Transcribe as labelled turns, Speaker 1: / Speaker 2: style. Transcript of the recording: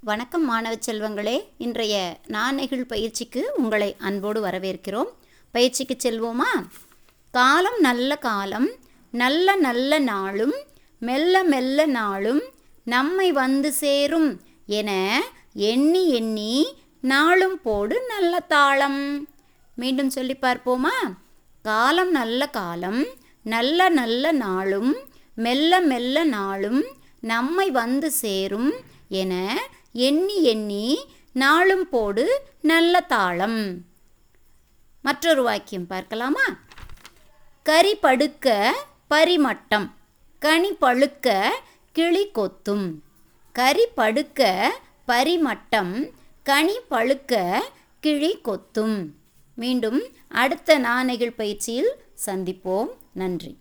Speaker 1: வணக்கம் மாணவ செல்வங்களே. இன்றைய நாணெகிழ் பயிற்சிக்கு உங்களை அன்போடு வரவேற்கிறோம். பயிற்சிக்கு செல்வோமா? காலம் நல்ல காலம் நல்ல நல்ல நாளும் மெல்ல மெல்ல நாளும் நம்மை வந்து சேரும் என எண்ணி எண்ணி நாளும் போடு நல்ல தாளம். மீண்டும் சொல்லி பார்ப்போமா? காலம் நல்ல காலம் நல்ல நல்ல நாளும் மெல்ல மெல்ல நாளும் நம்மை வந்து சேரும் என எண்ணி எண்ணி நாளும் போடு நல்ல தாளம். மற்றொரு வாக்கியம் பார்க்கலாமா? கரி படுக்க பரிமட்டம் கனி பழுக்க கிளி கொத்தும். கரி படுக்க பரிமட்டம் கனி பழுக்க கிளி கொத்தும். மீண்டும் அடுத்த நாணெகிழ் பயிற்சியில் சந்திப்போம். நன்றி.